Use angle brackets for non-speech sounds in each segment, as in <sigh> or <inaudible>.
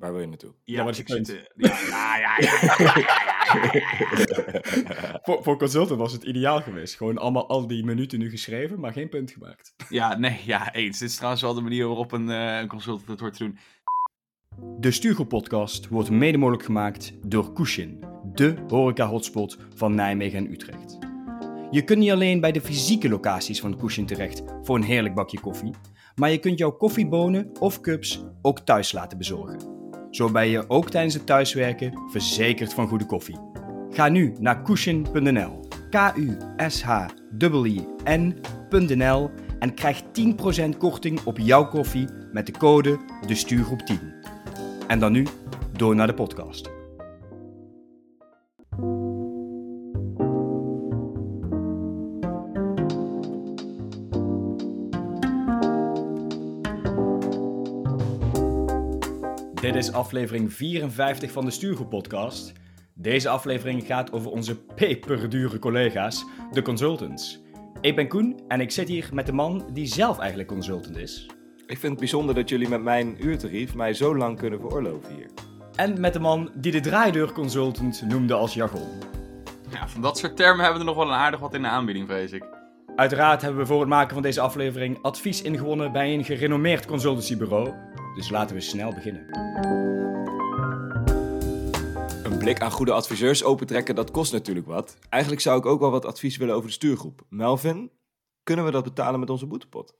Waar wil je naartoe? Ja, maar zit, ja, ja, ja, ja, voor, voor consultant was het ideaal geweest. Gewoon allemaal al die minuten nu geschreven, maar geen punt gemaakt. ja, nee, ja, eens. Dit is trouwens wel de manier waarop een, consultant het hoort te doen. De Stuurgroep-podcast wordt mede mogelijk gemaakt door Cushin, de horeca-hotspot van Nijmegen en Utrecht. Je kunt niet alleen bij de fysieke locaties van Cushin terecht voor een heerlijk bakje koffie, maar je kunt jouw koffiebonen of cups ook thuis laten bezorgen. Zo ben je ook tijdens het thuiswerken verzekerd van goede koffie. Ga nu naar kushin.nl, K-U-S-H-I-N.nl en krijg 10% korting op jouw koffie met de code de Stuurgroep 10. En dan nu door naar de podcast. Dit is aflevering 54 van de Stuurgroep podcast. Deze aflevering gaat over onze peperdure collega's, de consultants. Ik ben Koen en ik zit hier met de man die zelf eigenlijk consultant is. Ik vind het bijzonder dat jullie met mijn uurtarief mij zo lang kunnen veroorloven hier. En met de man die de draaideur consultant noemde als jargon. Ja, van dat soort termen hebben we er nog wel een aardig wat in de aanbieding, vrees ik. Uiteraard hebben we voor het maken van deze aflevering advies ingewonnen bij een gerenommeerd consultancybureau. Dus laten we snel beginnen. Een blik aan goede adviseurs opentrekken, dat kost natuurlijk wat. Eigenlijk zou ik ook wel wat advies willen over de stuurgroep. Melvin, kunnen we dat betalen met onze boetepot?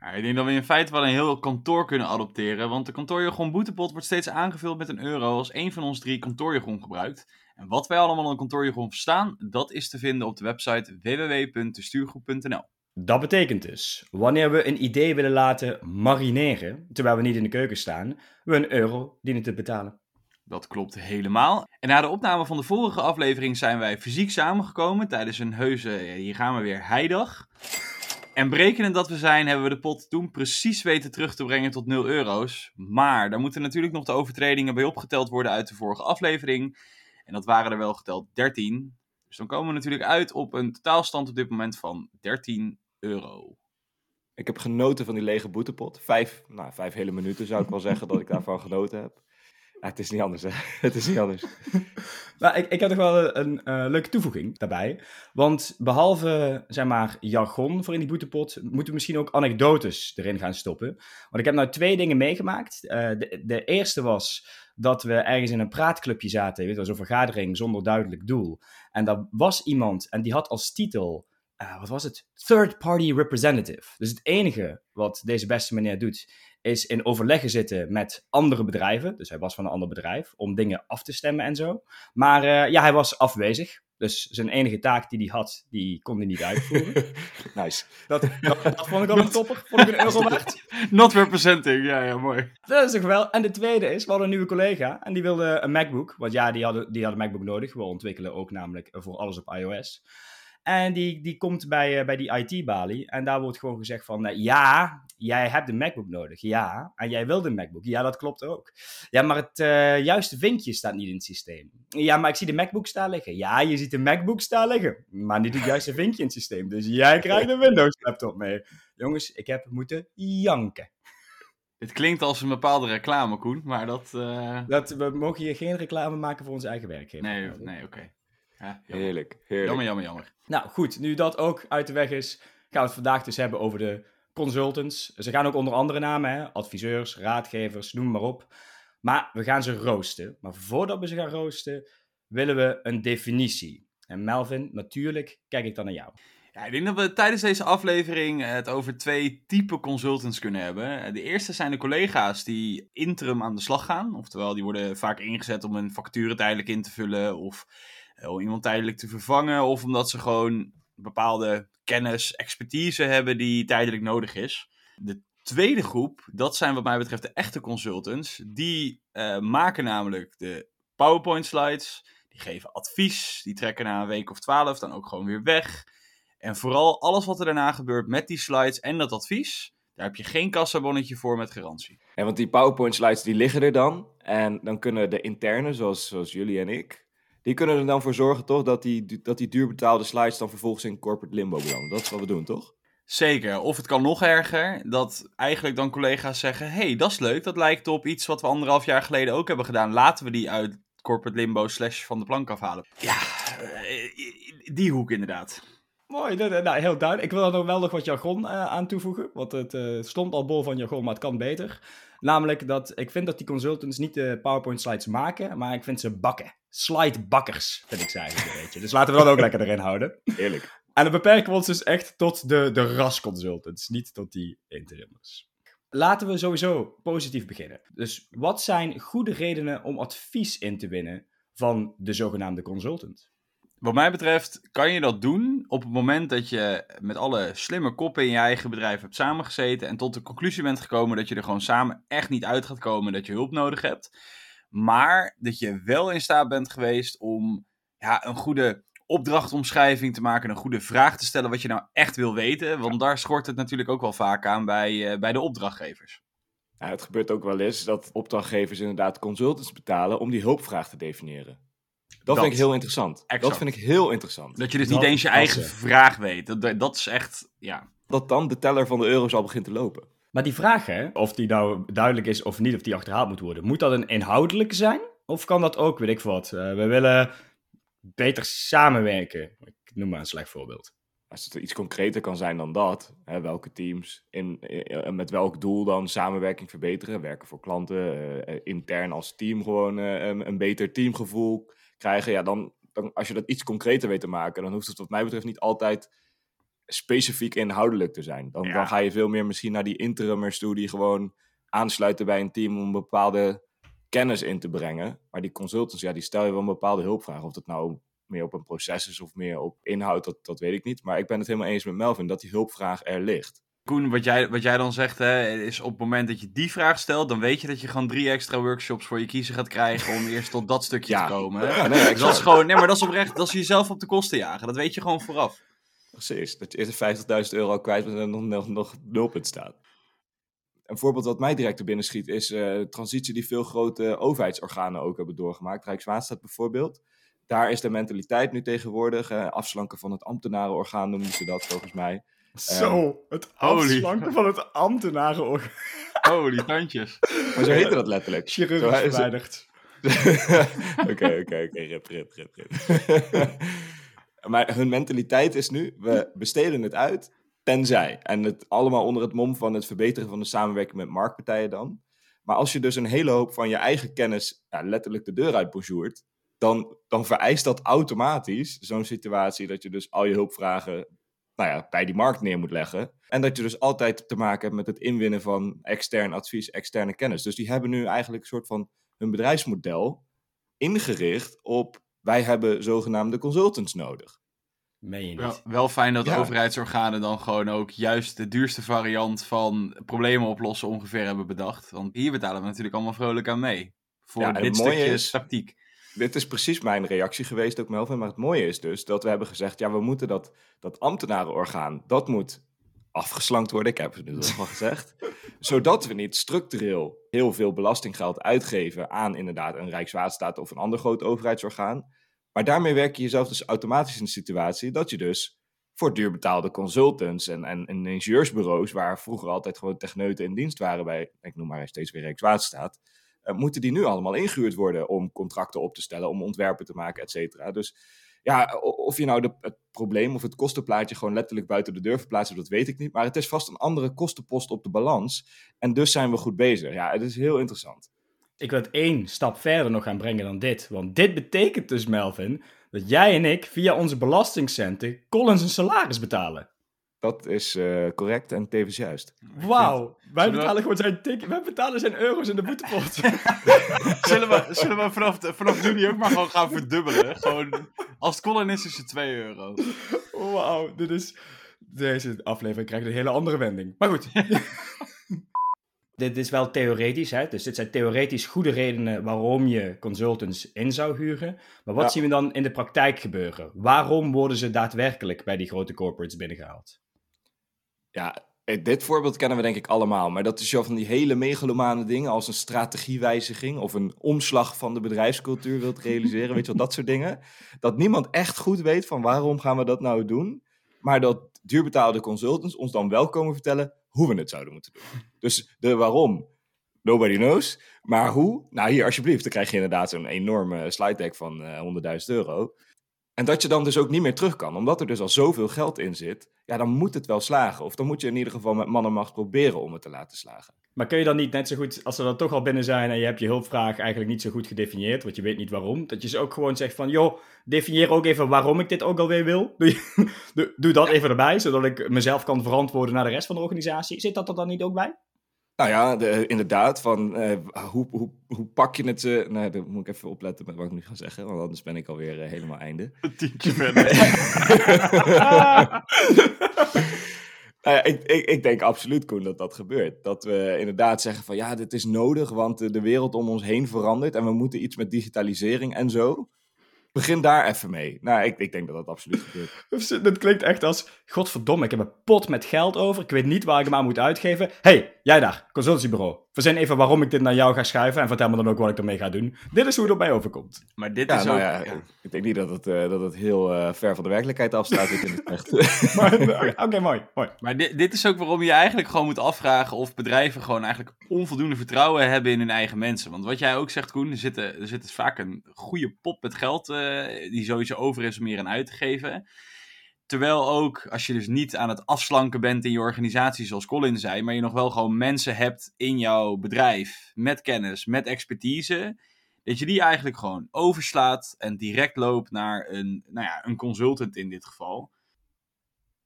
Ja, ik denk dat we in feite wel een heel kantoor kunnen adopteren, want de kantoorjargon boetepot wordt steeds aangevuld met een euro als één van ons drie kantoorjargon gebruikt. En wat wij allemaal een kantoorjargon verstaan, dat is te vinden op de website www.destuurgroep.nl. Dat betekent dus, wanneer we een idee willen laten marineren, terwijl we niet in de keuken staan, we een euro dienen te betalen. Dat klopt helemaal. En na de opname van de vorige aflevering zijn wij fysiek samengekomen tijdens een heuse, ja, hier gaan we weer, heidag. En berekenen dat we zijn, hebben we de pot toen precies weten terug te brengen tot 0 euro's. Maar daar moeten natuurlijk nog de overtredingen bij opgeteld worden uit de vorige aflevering. En dat waren er wel geteld 13. Dus dan komen we natuurlijk uit op een totaalstand op dit moment van 13 euro. Ik heb genoten van die lege boetepot. Vijf, nou, vijf hele minuten zou ik wel zeggen dat ik daarvan <laughs> genoten heb. Ja, het is niet anders, hè. <laughs> Het is niet anders. <laughs> Nou, ik, ik heb nog wel een eh, leuke toevoeging daarbij. Want behalve, zeg maar, jargon voor in die boetepot, moeten we misschien ook anekdotes erin gaan stoppen. Want ik heb nou twee dingen meegemaakt. Eh, de, de eerste was dat we ergens in een praatclubje zaten, weet je zo'n vergadering zonder duidelijk doel. En daar was iemand en die had als titel, eh, wat was het? Third Party Representative. Dus het enige wat deze beste meneer doet, is in overleggen zitten met andere bedrijven. Dus hij was van een ander bedrijf, om dingen af te stemmen en zo. Maar eh, ja, hij was afwezig. Dus zijn enige taak die hij had, die kon hij niet uitvoeren. <laughs> nice. dat, dat, dat vond ik al een topper. Vond ik een euro waard. Not representing, ja, ja, mooi. Dat is toch wel. En de tweede is, we hadden een nieuwe collega en die wilde een MacBook. Want ja, die hadden, die hadden een MacBook nodig. We ontwikkelen ook namelijk voor alles op iOS. En die, die komt bij, eh, bij die IT-balie. En daar wordt gewoon gezegd van... eh, ja, jij hebt een MacBook nodig. Ja. En jij wilde een MacBook. Ja, dat klopt ook. Ja, maar het eh, juiste vinkje staat niet in het systeem. Ja, maar ik zie de MacBook staan liggen. Ja, je ziet de MacBook staan liggen. Maar niet het juiste vinkje in het systeem. Dus jij krijgt een Windows-laptop mee. Jongens, ik heb moeten janken. Dit klinkt als een bepaalde reclame, Koen, maar dat... Dat, we mogen hier geen reclame maken voor onze eigen werkgever. Nee, nee, oké. Ja. Heerlijk, heerlijk. jammer, jammer, jammer. Nou goed, nu dat ook uit de weg is, gaan we het vandaag dus hebben over de consultants. Ze gaan ook onder andere namen, hè? adviseurs, raadgevers, noem maar op. Maar we gaan ze roosten. Maar voordat we ze gaan roosten, willen we een definitie. En Melvin, natuurlijk kijk ik dan naar jou. Ja, ik denk dat we tijdens deze aflevering het over twee typen consultants kunnen hebben. De eerste zijn de collega's die interim aan de slag gaan. Oftewel, die worden vaak ingezet om een vacature tijdelijk in te vullen. Of om iemand tijdelijk te vervangen. Of omdat ze gewoon bepaalde kennis, expertise hebben die tijdelijk nodig is. De tweede groep, dat zijn wat mij betreft de echte consultants. Die eh, maken namelijk de PowerPoint slides. Die geven advies. Die trekken na een week of twaalf dan ook gewoon weer weg. En vooral alles wat er daarna gebeurt met die slides en dat advies, daar heb je geen kassabonnetje voor met garantie. Ja, want die PowerPoint slides die liggen er dan. En dan kunnen de interne, zoals, zoals jullie en ik, die kunnen er dan voor zorgen toch dat die, dat die duurbetaalde slides dan vervolgens in corporate limbo belanden. Dat is wat we doen, toch? Zeker. Of het kan nog erger, dat eigenlijk dan collega's zeggen: hey, dat is leuk, dat lijkt op iets wat we anderhalf jaar geleden ook hebben gedaan. Laten we die uit corporate limbo slash van de plank afhalen. Ja, eh, die hoek inderdaad. Mooi, nou, heel duidelijk. Ik wil er nog wel nog wat jargon uh, aan toevoegen, want het uh, stond al bol van jargon, maar het kan beter. Namelijk dat ik vind dat die consultants niet de PowerPoint slides maken, maar ik vind ze bakken. Slidebakkers, vind ik ze eigenlijk een beetje. Dus laten we dat ook lekker erin houden. Eerlijk. En dan beperken we ons dus echt tot de, de RAS-consultants, niet tot die interimmers. Laten we sowieso positief beginnen. Dus wat zijn goede redenen om advies in te winnen van de zogenaamde consultant? Wat mij betreft kan je dat doen op het moment dat je met alle slimme koppen in je eigen bedrijf hebt samengezeten en tot de conclusie bent gekomen dat je er gewoon samen echt niet uit gaat komen dat je hulp nodig hebt. Maar dat je wel in staat bent geweest om ja, een goede opdrachtomschrijving te maken, een goede vraag te stellen wat je nou echt wil weten. Want daar schort het natuurlijk ook wel vaak aan bij, uh, bij de opdrachtgevers. Ja, het gebeurt ook wel eens dat opdrachtgevers inderdaad consultants betalen om die hulpvraag te definiëren. Dat, dat vind ik heel interessant. Exact. Dat vind ik heel interessant. Dat je dus niet eens je eigen vraag weet. Dat, dat is echt, ja. Dat dan de teller van de euro's al begint te lopen. Maar die vraag, hè, of die nou duidelijk is of niet, of die achterhaald moet worden, moet dat een inhoudelijke zijn? Of kan dat ook, weet ik wat, uh, we willen beter samenwerken. Ik noem maar een slecht voorbeeld. Als het iets concreter kan zijn dan dat, hè, welke teams in, met welk doel dan samenwerking verbeteren, werken voor klanten, uh, intern als team gewoon uh, een, een, beter teamgevoel krijgen, ja, dan, dan als je dat iets concreter weet te maken, dan hoeft het wat mij betreft niet altijd specifiek inhoudelijk te zijn. Dan, dan ga je veel meer misschien naar die interimers toe die gewoon aansluiten bij een team om een bepaalde kennis in te brengen. Maar die consultants, ja, die stel je wel een bepaalde hulpvraag. Of dat nou meer op een proces is of meer op inhoud, dat, dat weet ik niet. Maar ik ben het helemaal eens met Melvin dat die hulpvraag er ligt. Koen, wat jij, wat jij dan zegt, hè, is op het moment dat je die vraag stelt, dan weet je dat je gewoon drie extra workshops voor je kiezer gaat krijgen om eerst tot dat stukje te komen. Ja, nee, dus dat is gewoon, nee, maar dat is oprecht, dat is jezelf op de kosten jagen. Dat weet je gewoon vooraf. Precies, dat je eerst 50.000 euro kwijt bent en nog, nog, nog nulpunt staat. Een voorbeeld wat mij direct er binnen schiet is uh, de transitie die veel grote overheidsorganen ook hebben doorgemaakt. Rijkswaterstaat bijvoorbeeld. Daar is de mentaliteit nu tegenwoordig. Uh, afslanken van het ambtenarenorgaan noemen ze dat volgens mij. Zo, um, het afslanken van het ambtenarenorgaan. Holy tandjes. <laughs> Maar zo heette dat letterlijk. Chirurgisch verwijderd. <laughs> Oké, oké, oké, rip, rip, rip, rip. <laughs> maar hun mentaliteit is nu, we besteden het uit Tenzij. En het allemaal onder het mom van het verbeteren van de samenwerking met marktpartijen dan. Maar als je dus een hele hoop van je eigen kennis letterlijk de deur uit bonjourd, dan, dan vereist dat automatisch zo'n situatie dat je dus al je hulpvragen nou ja, bij die markt neer moet leggen. En dat je dus altijd te maken hebt met het inwinnen van extern advies, externe kennis. Dus die hebben nu eigenlijk een soort van hun bedrijfsmodel ingericht op wij hebben zogenaamde consultants nodig. Meen je niet. Wel, wel fijn dat overheidsorganen dan gewoon ook juist de duurste variant van problemen oplossen ongeveer hebben bedacht. Want hier betalen we natuurlijk allemaal vrolijk aan mee. Voor ja, dit stukje is, tactiek. Dit is precies mijn reactie geweest ook, Melvin. Maar het mooie is dus dat we hebben gezegd, ja, we moeten dat, dat ambtenarenorgaan, dat moet afgeslankt worden. Ik heb het nu al gezegd. <laughs> zodat we niet structureel heel veel belastinggeld uitgeven aan inderdaad een Rijkswaterstaat of een ander groot overheidsorgaan. Maar daarmee werk je jezelf dus automatisch in de situatie dat je dus voor duurbetaalde consultants en, en, en ingenieursbureaus, waar vroeger altijd gewoon techneuten in dienst waren bij, ik noem maar steeds weer Rijkswaterstaat, uh, moeten die nu allemaal ingehuurd worden om contracten op te stellen, om ontwerpen te maken, et cetera. Dus ja, of je nou de, het probleem of het kostenplaatje gewoon letterlijk buiten de deur verplaatst, dat weet ik niet. Maar het is vast een andere kostenpost op de balans. En dus zijn we goed bezig. Ja, het is heel interessant ik wil het één stap verder nog gaan brengen dan dit. Want dit betekent dus, Melvin, dat jij en ik via onze belastingcenten Collins een salaris betalen. Dat is uh, correct en tevens juist. Wauw, wij betalen gewoon zijn tik wij betalen zijn euro's in de boetepot. <laughs> zullen, we, zullen we vanaf, vanaf nu ook maar gewoon gaan verdubbelen? Gewoon, als is, is het 2 euro. Wauw, dit is... Deze aflevering krijgt een hele andere wending. Maar goed <laughs> dit is wel theoretisch, hè? dus dit zijn theoretisch goede redenen waarom je consultants in zou huren. Maar wat zien we dan in de praktijk gebeuren? Waarom worden ze daadwerkelijk bij die grote corporates binnengehaald? Ja, eh, dit voorbeeld kennen we denk ik allemaal. Maar dat is zo van die hele megalomane dingen als een strategiewijziging of een omslag van de bedrijfscultuur wilt <laughs> realiseren. weet je wel, dat soort dingen. Dat niemand echt goed weet van waarom gaan we dat nou doen. Maar dat duurbetaalde consultants ons dan wel komen vertellen hoe we het zouden moeten doen. Dus de waarom, nobody knows. Maar hoe? Nou, hier alsjeblieft. Dan krijg je inderdaad zo'n enorme slide deck van uh, 100.000 euro. En dat je dan dus ook niet meer terug kan, omdat er dus al zoveel geld in zit. Ja, dan moet het wel slagen. Of dan moet je in ieder geval met man en macht proberen om het te laten slagen. Maar kun je dan niet net zo goed, als ze dan toch al binnen zijn en je hebt je hulpvraag eigenlijk niet zo goed gedefinieerd, want je weet niet waarom, dat je ze ook gewoon zegt van, joh, definieer ook even waarom ik dit ook alweer wil. <laughs> Doe, doe, doe dat even erbij, zodat ik mezelf kan verantwoorden naar de rest van de organisatie. Zit dat er dan niet ook bij? Nou ja, de, inderdaad. Van, uh, hoe, hoe, hoe pak je het? Uh, nou, daar moet ik even opletten met wat ik nu ga zeggen, want anders ben ik alweer uh, helemaal einde. <laughs> Een tientje verder. <laughs> nou ja, ik, ik, ik, denk absoluut, Koen, dat dat gebeurt. Dat we inderdaad zeggen van ja, dit is nodig, want de wereld om ons heen verandert en we moeten iets met digitalisering en zo. Begin daar even mee. Nou, ik, ik denk dat dat absoluut gebeurt. <laughs> Dat klinkt echt als, godverdomme, ik heb een pot met geld over. Ik weet niet waar ik hem aan moet uitgeven. hey, jij daar, consultiebureau. Verzin even waarom ik dit naar jou ga schuiven en vertel me dan ook wat ik ermee ga doen. Dit is hoe het op mij overkomt. Maar dit is nou ook... Ja, Ik denk niet dat het, uh, dat het heel uh, ver van de werkelijkheid afstaat. <laughs> Oké, mooi, mooi. Maar dit, dit is ook waarom je eigenlijk gewoon moet afvragen of bedrijven gewoon eigenlijk onvoldoende vertrouwen hebben in hun eigen mensen. Want wat jij ook zegt, Koen, er zit, er zit vaak een goede pot met geld uh, die sowieso over is om meer aan uit te geven. Terwijl ook, als je dus niet aan het afslanken bent in je organisatie, zoals Colin zei, maar je nog wel gewoon mensen hebt in jouw bedrijf met kennis, met expertise, dat je die eigenlijk gewoon overslaat en direct loopt naar een, nou ja, een consultant in dit geval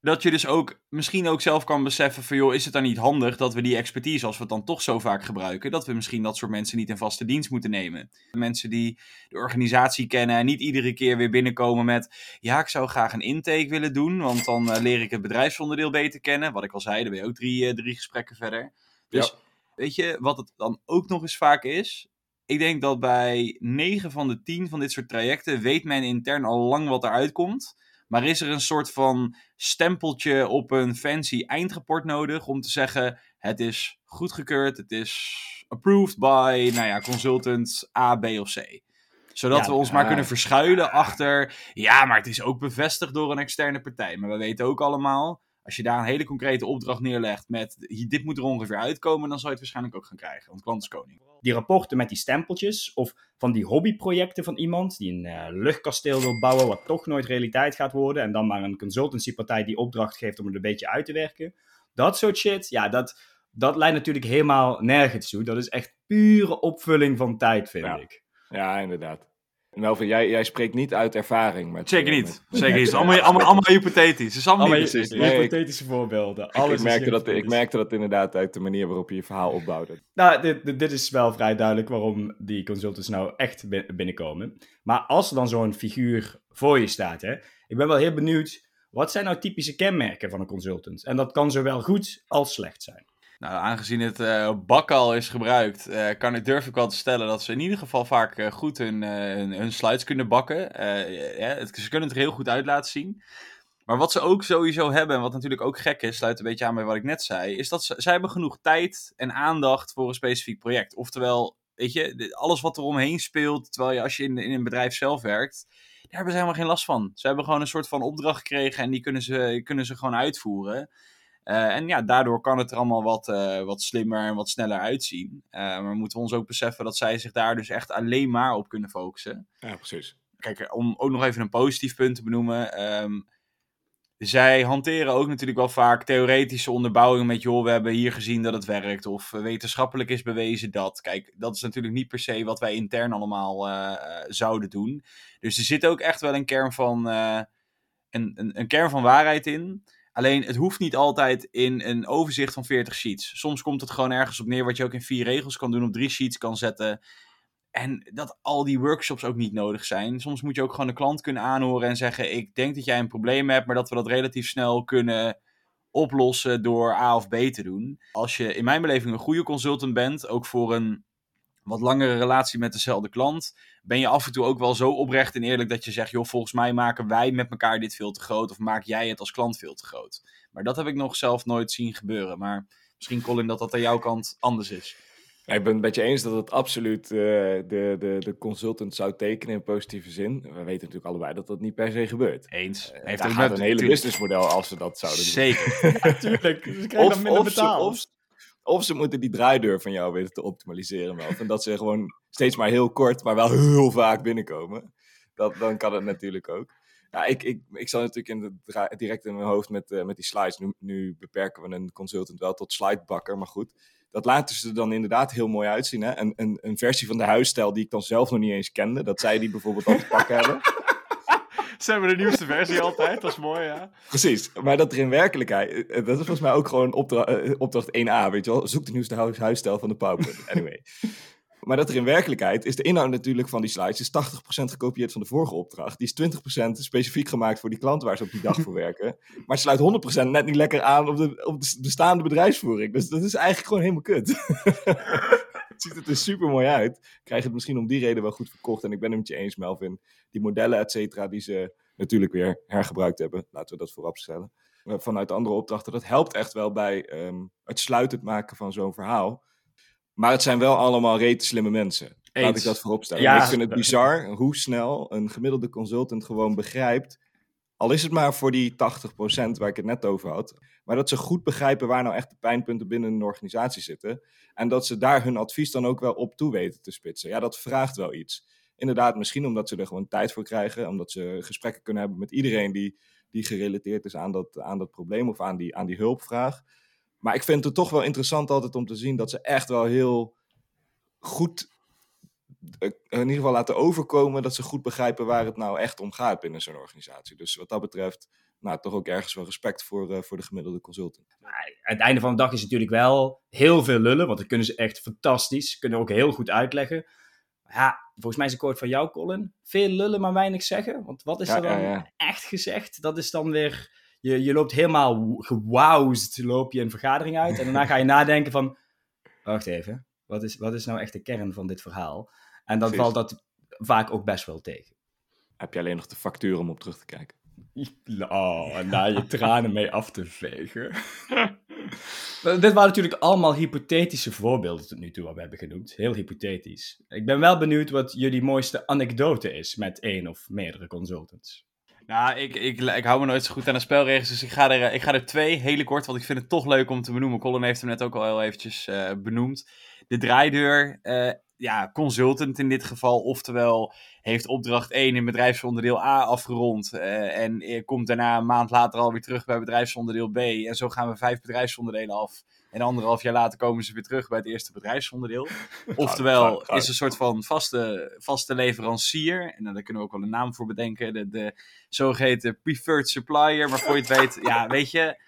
dat je dus ook misschien ook zelf kan beseffen van joh, is het dan niet handig dat we die expertise, als we het dan toch zo vaak gebruiken, dat we misschien dat soort mensen niet in vaste dienst moeten nemen. Mensen die de organisatie kennen en niet iedere keer weer binnenkomen met ja, ik zou graag een intake willen doen, want dan uh, leer ik het bedrijfsonderdeel beter kennen. Wat ik al zei, dan ben je ook drie, uh, drie gesprekken verder. Dus ja. weet je, wat het dan ook nog eens vaak is, ik denk dat bij 9 van de 10 van dit soort trajecten weet men intern al lang wat eruit komt. Maar is er een soort van stempeltje op een fancy eindrapport nodig om te zeggen: het is goedgekeurd, het is approved by, nou ja, consultant A, B of C? Zodat we ons maar kunnen verschuilen achter. Ja, maar het is ook bevestigd door een externe partij. Maar we weten ook allemaal. Als je daar een hele concrete opdracht neerlegt met dit moet er ongeveer uitkomen, dan zal je het waarschijnlijk ook gaan krijgen. Want klant is koning die rapporten met die stempeltjes, of van die hobbyprojecten van iemand die een uh, luchtkasteel wil bouwen, wat toch nooit realiteit gaat worden, en dan maar een consultancypartij die opdracht geeft om het een beetje uit te werken. Dat soort shit, ja, dat, dat leidt natuurlijk helemaal nergens toe. Dat is echt pure opvulling van tijd, vind ik. Ja, inderdaad. Melvin, jij, jij spreekt niet uit ervaring. Met, Zeker niet. Met, Zeker niet. Het is allemaal, allemaal, allemaal hypothetisch. Het is allemaal, allemaal niet hypothetische voorbeelden. Alles ik, merkte dat, ik merkte dat inderdaad uit de manier waarop je je verhaal opbouwde. Nou, dit, dit is wel vrij duidelijk waarom die consultants nou echt binnenkomen. Maar als er dan zo'n figuur voor je staat, hè, ik ben wel heel benieuwd, wat zijn nou typische kenmerken van een consultant? En dat kan zowel goed als slecht zijn. Nou, aangezien het uh, bakkal is gebruikt, uh, kan ik, durf ik wel te stellen dat ze in ieder geval vaak uh, goed hun, hun, hun, slides kunnen bakken. Het, ze kunnen het er heel goed uit laten zien. Maar wat ze ook sowieso hebben, en wat natuurlijk ook gek is, sluit een beetje aan bij wat ik net zei, is dat ze, zij hebben genoeg tijd en aandacht voor een specifiek project. Oftewel, weet je, alles wat er omheen speelt, terwijl je als je in, in een bedrijf zelf werkt, daar hebben ze helemaal geen last van. Ze hebben gewoon een soort van opdracht gekregen en die kunnen ze, kunnen ze gewoon uitvoeren. Uh, en ja, daardoor kan het er allemaal wat, uh, wat slimmer en wat sneller uitzien. Uh, maar moeten we ons ook beseffen dat zij zich daar dus echt alleen maar op kunnen focussen. Ja, precies. Kijk, om ook nog even een positief punt te benoemen. Um, zij hanteren ook natuurlijk wel vaak theoretische onderbouwingen met, joh, we hebben hier gezien dat het werkt. Of wetenschappelijk is bewezen dat. Kijk, dat is natuurlijk niet per se wat wij intern allemaal zouden doen. Dus er zit ook echt wel een kern van, een, een, een kern van waarheid in. Alleen het hoeft niet altijd in een overzicht van 40 sheets. Soms komt het gewoon ergens op neer wat je ook in vier regels kan doen, op drie sheets kan zetten. En dat al die workshops ook niet nodig zijn. Soms moet je ook gewoon de klant kunnen aanhoren en zeggen: Ik denk dat jij een probleem hebt, maar dat we dat relatief snel kunnen oplossen door A of B te doen. Als je in mijn beleving een goede consultant bent, ook voor een wat langere relatie met dezelfde klant, ben je af en toe ook wel zo oprecht en eerlijk dat je zegt, joh, volgens mij maken wij met elkaar dit veel te groot of maak jij het als klant veel te groot. Maar dat heb ik nog zelf nooit zien gebeuren. Maar misschien Colin dat dat aan jouw kant anders is. ik ben het met je eens dat het absoluut uh, de, de, de consultant zou tekenen in positieve zin. We weten natuurlijk allebei dat dat niet per se gebeurt. Eens. Uh, Heeft ook een hele businessmodel als ze dat zouden doen. Zeker. <laughs> Natuurlijk. Ze krijgen dan minder betaald. Of, of, ze moeten die draaideur van jou weten te optimaliseren, Melf. En dat ze gewoon steeds maar heel kort, maar wel heel vaak binnenkomen. Dat, dan kan het natuurlijk ook. Ja, ik, ik, ik zat natuurlijk in direct in mijn hoofd met, uh, met die slides. Nu, nu beperken we een consultant wel tot slidebakker, maar goed dat laten ze er dan inderdaad heel mooi uitzien. Hè? Een, een, een versie van de huisstijl die ik dan zelf nog niet eens kende. Dat zij die bijvoorbeeld al te pakken hebben. Ze hebben de nieuwste versie altijd, dat is mooi, ja. Precies, maar dat er in werkelijkheid, dat is volgens mij ook gewoon opdracht, opdracht 1a, weet je wel. Zoek de nieuwste huisstijl van de PowerPoint. <laughs> Anyway. Maar dat er in werkelijkheid is de inhoud natuurlijk van die slides is 80% gekopieerd van de vorige opdracht. Die is 20% specifiek gemaakt voor die klant waar ze op die dag voor werken. Maar sluit 100% net niet lekker aan op de, op de bestaande bedrijfsvoering. Dus dat is eigenlijk gewoon helemaal kut. <laughs> <laughs> het ziet er dus super mooi uit. Krijg het misschien om die reden wel goed verkocht. En ik ben het met je eens, Melvin. Die modellen, et cetera, die ze natuurlijk weer hergebruikt hebben. Laten we dat voorop stellen. Vanuit andere opdrachten. Dat helpt echt wel bij um, het sluitend maken van zo'n verhaal. Maar het zijn wel allemaal rete slimme mensen. Laat ik dat voorop stellen. Ja. Ik vind het bizar hoe snel een gemiddelde consultant gewoon begrijpt. Al is het maar voor die 80% waar ik het net over had. Maar dat ze goed begrijpen waar nou echt de pijnpunten binnen een organisatie zitten. En dat ze daar hun advies dan ook wel op toe weten te spitsen. Ja, dat vraagt wel iets. Inderdaad, misschien omdat ze er gewoon tijd voor krijgen. Omdat ze gesprekken kunnen hebben met iedereen die, die gerelateerd is aan dat, aan dat probleem of aan die, aan die hulpvraag. Maar ik vind het toch wel interessant altijd om te zien dat ze echt wel heel goed, in ieder geval laten overkomen, dat ze goed begrijpen waar het nou echt om gaat binnen zo'n organisatie. Dus wat dat betreft, nou, toch ook ergens wel respect voor, uh, voor de gemiddelde consultant. Aan het einde van de dag is natuurlijk wel heel veel lullen, want dat kunnen ze echt fantastisch, kunnen ook heel goed uitleggen. Ja, volgens mij is een quote van jou, Colin. Veel lullen, maar weinig zeggen. Want wat is Ja, er dan ja, ja. echt gezegd? Dat is dan weer... Je, je loopt helemaal gewauwd, loop je een vergadering uit. En daarna ga je <laughs> nadenken van... Wacht even, wat is, wat is nou echt de kern van dit verhaal? En dan valt dat vaak ook best wel tegen. Heb je alleen nog de factuur om op terug te kijken? <laughs> Oh, en daar je tranen mee af te vegen. <laughs> Dit waren natuurlijk allemaal hypothetische voorbeelden tot nu toe wat we hebben genoemd. Heel hypothetisch. Ik ben wel benieuwd wat jullie mooiste anekdote is met één of meerdere consultants. Nou, ik, ik, ik hou me nooit zo goed aan de spelregels, dus ik ga, er, ik ga er twee, hele kort, want ik vind het toch leuk om te benoemen. Colin heeft hem net ook al heel eventjes eh, benoemd. De draaideur, eh, ja, consultant in dit geval, oftewel heeft opdracht 1 in bedrijfsonderdeel A afgerond eh, en eh, komt daarna een maand later alweer terug bij bedrijfsonderdeel B. En zo gaan we vijf bedrijfsonderdelen af. En anderhalf jaar later komen ze weer terug bij het eerste bedrijfsonderdeel. <laughs> Oftewel, is een soort van vaste, vaste leverancier. En daar kunnen we ook wel een naam voor bedenken. De, de zogeheten preferred supplier. Maar voor je het weet, ja, weet je,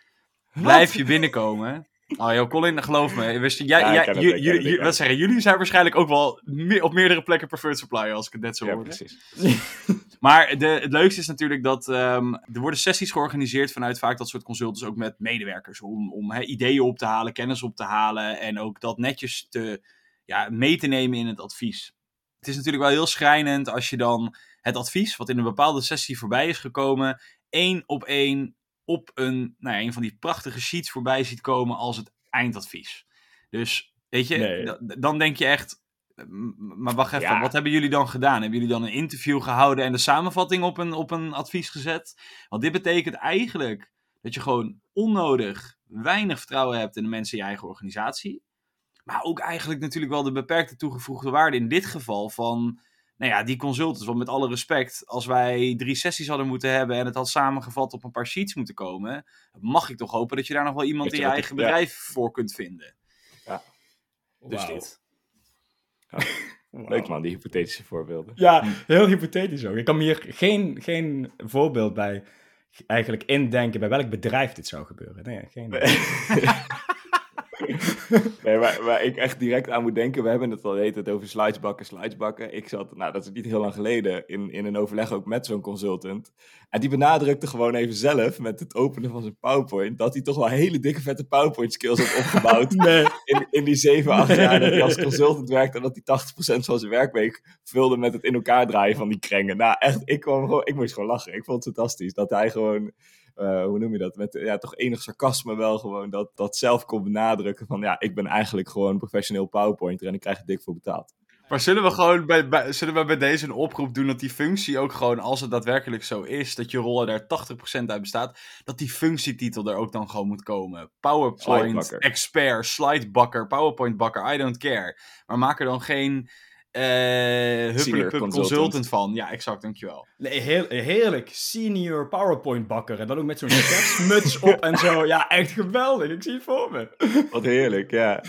blijf je binnenkomen. Oh joh, Colin, geloof me. Wist jij, Ja, wat zeggen, jullie zijn waarschijnlijk ook wel me- op meerdere plekken preferred supplier, als ik het net zo Ja, hoor. precies. <laughs> <laughs> Maar de, het leukste is natuurlijk dat ehm, er worden sessies georganiseerd vanuit vaak dat soort consultants ook met medewerkers. Om, om ideeën op te halen, kennis op te halen en ook dat netjes te, ja, mee te nemen in het advies. Het is natuurlijk wel heel schrijnend als je dan het advies, wat in een bepaalde sessie voorbij is gekomen, één op één op een, nou ja, een van die prachtige sheets voorbij ziet komen als het eindadvies. Dus weet je, Nee. dan denk je echt, maar wacht even, Ja. wat hebben jullie dan gedaan? Hebben jullie dan een interview gehouden en de samenvatting op een, op een advies gezet? Want dit betekent eigenlijk dat je gewoon onnodig weinig vertrouwen hebt in de mensen in je eigen organisatie. Maar ook eigenlijk natuurlijk wel de beperkte toegevoegde waarde in dit geval van, nou ja, die consultants. Want met alle respect, als wij drie sessies hadden moeten hebben en het had samengevat op een paar sheets moeten komen, mag ik toch hopen dat je daar nog wel iemand in je eigen ik- ja. bedrijf voor kunt vinden. Dus Wauw. dit. <laughs> Leuk man, die hypothetische voorbeelden. Ja, heel hypothetisch ook. Ik kan me hier geen, geen voorbeeld bij eigenlijk indenken bij welk bedrijf dit zou gebeuren. Nee, geen. <laughs> Nee, <laughs> waar, waar ik echt direct aan moet denken, we hebben het al hele tijd over slidesbakken, slidesbakken. Ik zat, nou dat is niet heel lang geleden, in, in een overleg ook met zo'n consultant. En die benadrukte gewoon even zelf, met het openen van zijn PowerPoint, dat hij toch wel hele dikke vette PowerPoint skills had opgebouwd. <laughs> Nee. in, in die 7, 8 jaar dat hij als <laughs> consultant werkte, en dat hij 80% van zijn werkweek vulde met het in elkaar draaien van die krengen. Nou echt, ik, kwam gewoon, ik moest gewoon lachen. Ik vond het fantastisch dat hij gewoon eh, hoe noem je dat? Met ja, toch enig sarcasme wel gewoon dat, dat zelf komt benadrukken van ja, ik ben eigenlijk gewoon een professioneel PowerPointer en ik krijg er dik voor betaald. Maar zullen we gewoon bij, bij, zullen we bij deze een oproep doen dat die functie ook gewoon, als het daadwerkelijk zo is, dat je rollen daar 80% uit bestaat, dat die functietitel er ook dan gewoon moet komen. PowerPoint Slidebakker. expert, slidebakker, PowerPoint bakker, I don't care. Maar maak er dan geen eh huppelepup consultant. consultant van. Ja, exact, dankjewel. Nee, heel, heerlijk. Senior PowerPoint bakker. En dan ook met zo'n kerstmuts <laughs> op en zo. Ja, echt geweldig. Ik zie het voor me. Wat heerlijk, ja. <laughs>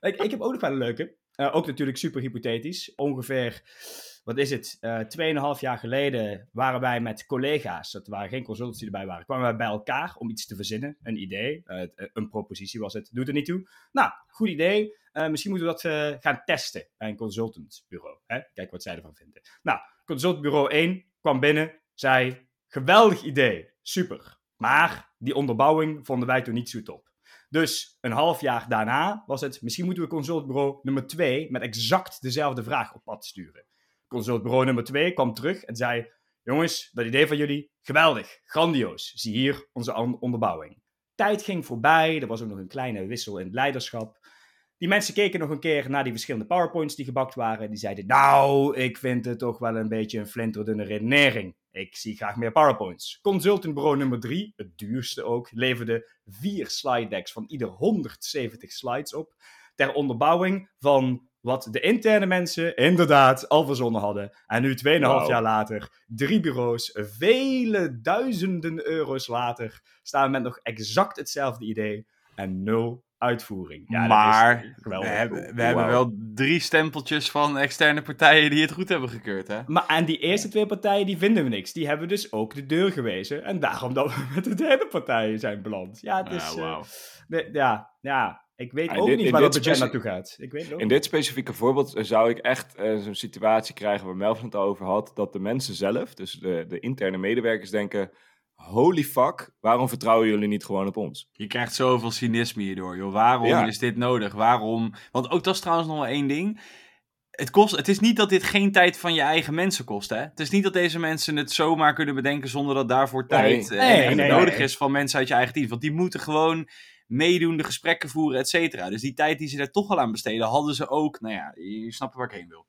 Ik, ik heb ook nog wel een leuke. Eh, ook natuurlijk super hypothetisch. Ongeveer, wat is het? eh tweeënhalf jaar geleden waren wij met collega's, dat waren geen consultants die erbij waren, kwamen wij bij elkaar om iets te verzinnen. Een idee, een propositie was het. Doet er niet toe. Nou, goed idee. Eh, misschien moeten we dat eh, gaan testen bij een consultantbureau. Hè? Kijk wat zij ervan vinden. Nou, consultantbureau 1 kwam binnen, zei: geweldig idee, super. Maar die onderbouwing vonden wij toen niet zo top. Dus een half jaar daarna was het, misschien moeten we consultbureau nummer 2 met exact dezelfde vraag op pad sturen. Consultbureau nummer 2 kwam terug en zei, jongens, dat idee van jullie, geweldig, grandioos. Zie hier onze onderbouwing. Tijd ging voorbij, er was ook nog een kleine wissel in het leiderschap. Die mensen keken nog een keer naar die verschillende powerpoints die gebakt waren. Die zeiden, nou, ik vind het toch wel een beetje een flinterdunne redenering. Ik zie graag meer powerpoints. Consultantbureau nummer 3, het duurste ook, leverde vier slide decks van ieder 170 slides op. Ter onderbouwing van wat de interne mensen inderdaad al verzonnen hadden. En nu 2,5 Wauw. jaar later, drie bureaus, vele duizenden euro's later, staan we met nog exact hetzelfde idee en nul uitvoering. Ja, dat maar we hebben, we hebben wel drie stempeltjes van externe partijen die het goed hebben gekeurd, hè? Maar en die eerste twee partijen, die vinden we niks. Die hebben dus ook de deur gewezen. En daarom dat we <laughs> met de derde partij zijn beland. Ja, het is... Ah, eh, ja, ja, ik weet ook dit- niet waar dat budget naartoe gaat. Ik weet het ook In dit specifieke voorbeeld zou ik echt eh, zo'n situatie krijgen waar Melvin het al over had, dat de mensen zelf, dus de, de interne medewerkers, denken: holy fuck, waarom vertrouwen jullie niet gewoon op ons? Je krijgt zoveel cynisme hierdoor, joh. Waarom Ja. is dit nodig? Waarom? Want ook dat is trouwens nog wel één ding. Het, kost, het is niet dat dit geen tijd van je eigen mensen kost, hè? Het is niet dat deze mensen het zomaar kunnen bedenken zonder dat daarvoor tijd eh, Nee, nee, nodig nee. is van mensen uit je eigen team. Want die moeten gewoon meedoen, de gesprekken voeren, et cetera. Dus die tijd die ze daar toch al aan besteden, hadden ze ook. Nou ja, je snapt waar ik heen wil.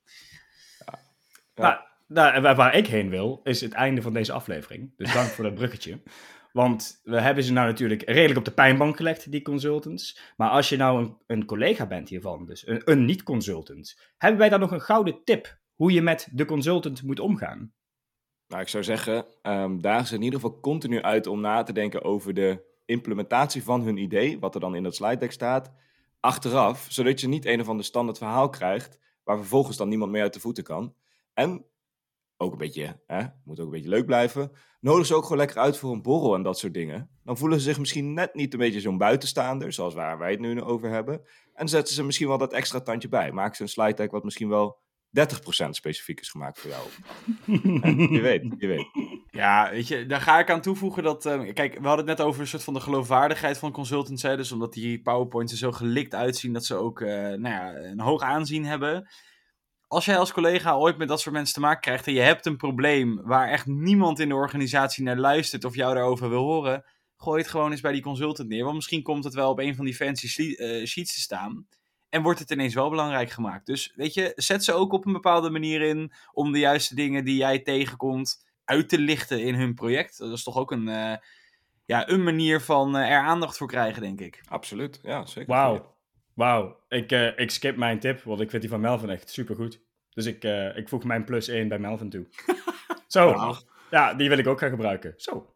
Nou, nou, waar, waar ik heen wil, is het einde van deze aflevering. Dus dank voor dat bruggetje. <laughs> Want we hebben ze nou natuurlijk redelijk op de pijnbank gelegd, die consultants. Maar als je nou een, een collega bent hiervan, dus een, een niet-consultant, hebben wij dan nog een gouden tip hoe je met de consultant moet omgaan? Nou, ik zou zeggen, ehm daag ze in ieder geval continu uit om na te denken over de implementatie van hun idee, wat er dan in dat slide deck staat, achteraf, zodat je niet een of ander standaard verhaal krijgt, waar vervolgens dan niemand meer uit de voeten kan. En, ook een beetje, hè, moet ook een beetje leuk blijven, nodig ze ook gewoon lekker uit voor een borrel en dat soort dingen. Dan voelen ze zich misschien net niet een beetje zo'n buitenstaander, zoals waar wij het nu over hebben. En zetten ze misschien wel dat extra tandje bij. Maken ze een slide deck wat misschien wel 30% specifiek is gemaakt voor jou. <laughs> Je weet, je weet. Ja, weet je, daar ga ik aan toevoegen dat... eh, kijk, we hadden het net over een soort van de geloofwaardigheid van consultants. Hè, dus omdat die powerpoints er zo gelikt uitzien dat ze ook eh, nou ja, een hoog aanzien hebben. Als jij als collega ooit met dat soort mensen te maken krijgt en je hebt een probleem waar echt niemand in de organisatie naar luistert of jou daarover wil horen, gooi het gewoon eens bij die consultant neer. Want misschien komt het wel op een van die fancy eh, sheets te staan. En wordt het ineens wel belangrijk gemaakt. Dus weet je, zet ze ook op een bepaalde manier in om de juiste dingen die jij tegenkomt uit te lichten in hun project. Dat is toch ook een, eh, ja, een manier van eh, er aandacht voor krijgen, denk ik. Absoluut, ja, zeker. Wauw. Wauw. Ik, eh, ik skip mijn tip, want ik vind die van Melvin echt supergoed. Dus ik, eh, ik voeg mijn plus 1 bij Melvin toe. <laughs> Zo. Ja, die wil ik ook gaan gebruiken. Zo.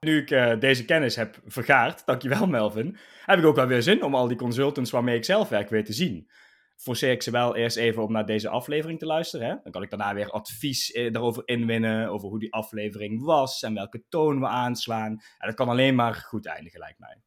Nu ik eh, deze kennis heb vergaard, dankjewel Melvin, heb ik ook wel weer zin om al die consultants waarmee ik zelf werk weer te zien. Forceer ik ze wel eerst even om naar deze aflevering te luisteren. Hè? Dan kan ik daarna weer advies daarover inwinnen, over hoe die aflevering was en welke toon we aanslaan. En dat kan alleen maar goed eindigen, lijkt mij.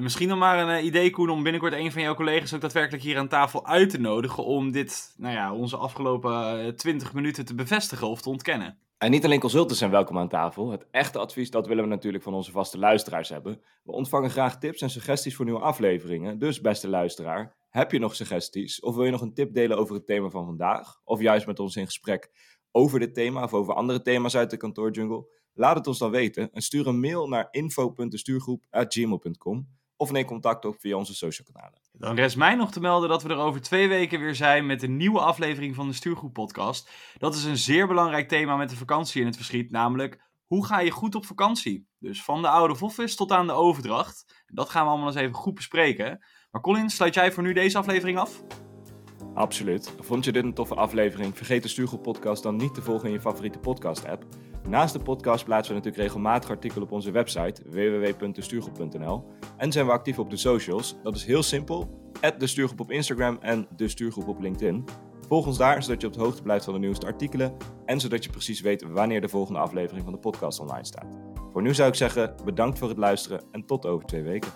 Misschien nog maar een eh, idee, Koen, om binnenkort een van jouw collega's ook daadwerkelijk hier aan tafel uit te nodigen. Om dit, nou ja, onze afgelopen eh, 20 minuten te bevestigen of te ontkennen. En niet alleen consultants zijn welkom aan tafel. Het echte advies, dat willen we natuurlijk van onze vaste luisteraars hebben. We ontvangen graag tips en suggesties voor nieuwe afleveringen. Dus beste luisteraar, heb je nog suggesties? Of wil je nog een tip delen over het thema van vandaag? Of juist met ons in gesprek over dit thema of over andere thema's uit de kantoorjungle? Laat het ons dan weten en stuur een mail naar info.destuurgroep.gmail.com of neem contact op via onze social kanalen. Dan rest mij nog te melden dat we er over twee weken weer zijn met een nieuwe aflevering van de Stuurgroep podcast. Dat is een zeer belangrijk thema met de vakantie in het verschiet, namelijk hoe ga je goed op vakantie? Dus van de oude Voffis tot aan de overdracht. Dat gaan we allemaal eens even goed bespreken. Maar Colin, sluit jij voor nu deze aflevering af? Absoluut. Vond je dit een toffe aflevering? Vergeet de Stuurgroep podcast dan niet te volgen in je favoriete podcast app. Naast de podcast plaatsen we natuurlijk regelmatig artikelen op onze website www.destuurgroep.nl en zijn we actief op de socials. Dat is heel simpel. de Stuurgroep op Instagram en de Stuurgroep op LinkedIn. Volg ons daar, zodat je op de hoogte blijft van de nieuwste artikelen en zodat je precies weet wanneer de volgende aflevering van de podcast online staat. Voor nu zou ik zeggen, bedankt voor het luisteren en tot over twee weken.